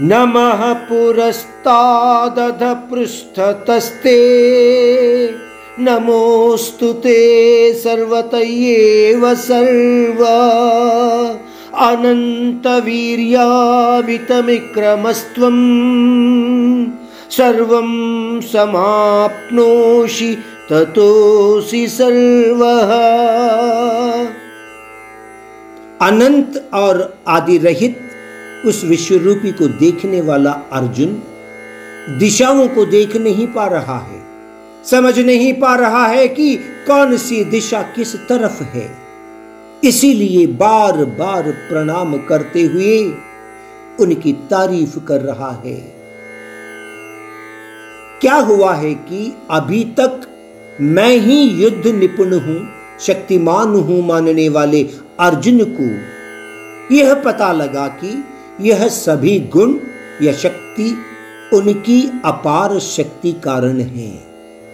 नमः पुरस्तादध पृष्ठतस्ते नमोऽस्तु ते सर्वतयेव सर्व। अनन्तवीर्यावितमिक्रमस्त्वम् सर्वं समाप्नोषि ततोसि सर्वः। अनंत और आदि रहित उस विश्व रूपी को देखने वाला अर्जुन दिशाओं को देख नहीं पा रहा है, समझ नहीं पा रहा है कि कौन सी दिशा किस तरफ़ है। इसीलिए बार बार प्रणाम करते हुए उनकी तारीफ़ कर रहा है। क्या हुआ है कि अभी तक मैं ही युद्ध निपुण हूँ, शक्तिमान हूँ मानने वाले अर्जुन को यह पता लगा कि यह सभी गुण या शक्ति उनकी अपार शक्ति कारण है।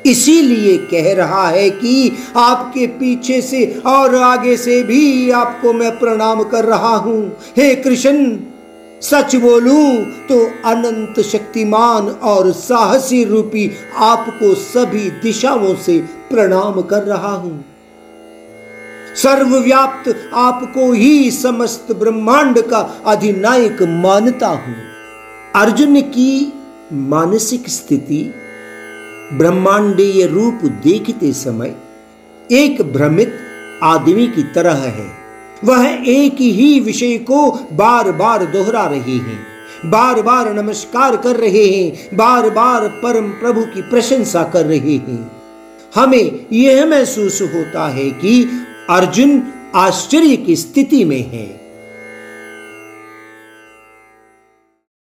इसीलिए कह रहा है कि आपके पीछे से और आगे से भी आपको मैं प्रणाम कर रहा हूँ। हे कृष्ण, सच बोलूँ तो अनंत शक्तिमान और साहसी रूपी आपको सभी दिशाओं से प्रणाम कर रहा हूँ। सर्वव्याप्त आपको ही समस्त ब्रह्मांड का अधिनायक मानता हूँ। अर्जुन की मानसिक स्थिति ब्रह्मांडीय रूप देखते समय एक भ्रमित आदमी की तरह है। वह एक ही विषय को बार बार दोहरा रहे हैं बार बार नमस्कार कर रहे हैं बार बार परम प्रभु की प्रशंसा कर रहे हैं। हमें यह महसूस होता है कि अर्जुन आश्चर्य की स्थिति में है।